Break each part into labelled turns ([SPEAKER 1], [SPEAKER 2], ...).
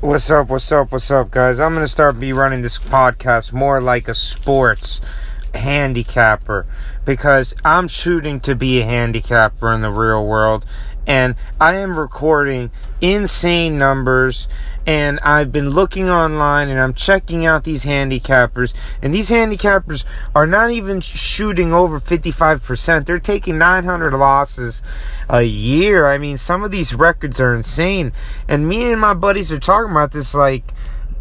[SPEAKER 1] What's up, what's up, what's up, guys? I'm gonna start be running this podcast more like a sports handicapper because I'm shooting to be a handicapper in the real world and I am recording insane numbers and I've been looking online and I'm checking out these handicappers and these handicappers are not even shooting over 55%. They're taking 900 losses a year. I mean, some of these records are insane. And me and my buddies are talking about this like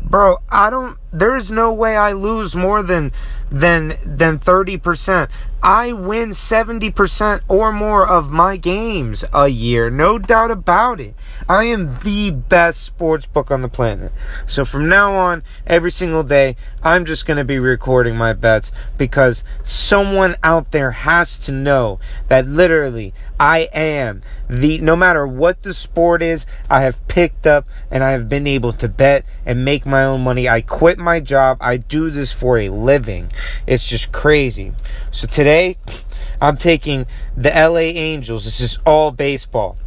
[SPEAKER 1] bro, I don't there's no way I lose more than than than 30%. I win 70% or more of my games a year, no doubt about it. I am the best sports book on the planet. So from now on, every single day, I'm just going to be recording my bets because someone out there has to know that literally I am the no matter what the sport is, I have picked up and I have been able to bet and make my own money. I quit my job. I do this for a living. It's just crazy. So today, I'm taking the LA Angels. This is all baseball.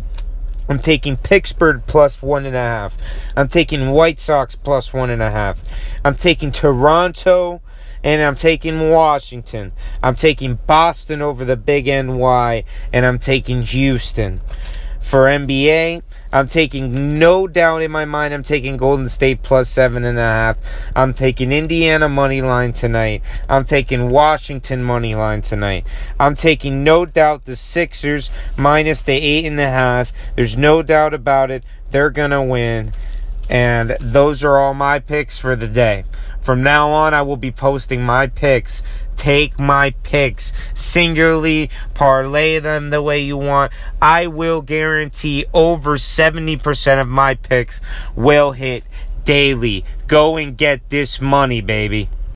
[SPEAKER 1] I'm taking Pittsburgh plus one and a half. I'm taking White Sox plus one and a half. I'm taking Toronto and I'm taking Washington. I'm taking Boston over the big NY and I'm taking Houston. For NBA, I'm taking no doubt in my mind. I'm taking Golden State plus seven and a half. I'm taking Indiana money line tonight. I'm taking Washington money line tonight. I'm taking no doubt the Sixers minus the eight and a half. There's no doubt about it. They're gonna win. And those are all my picks for the day. From now on, I will be posting my picks. Take my picks singularly, parlay them the way you want. I will guarantee over 70% of my picks will hit daily. Go and get this money, baby.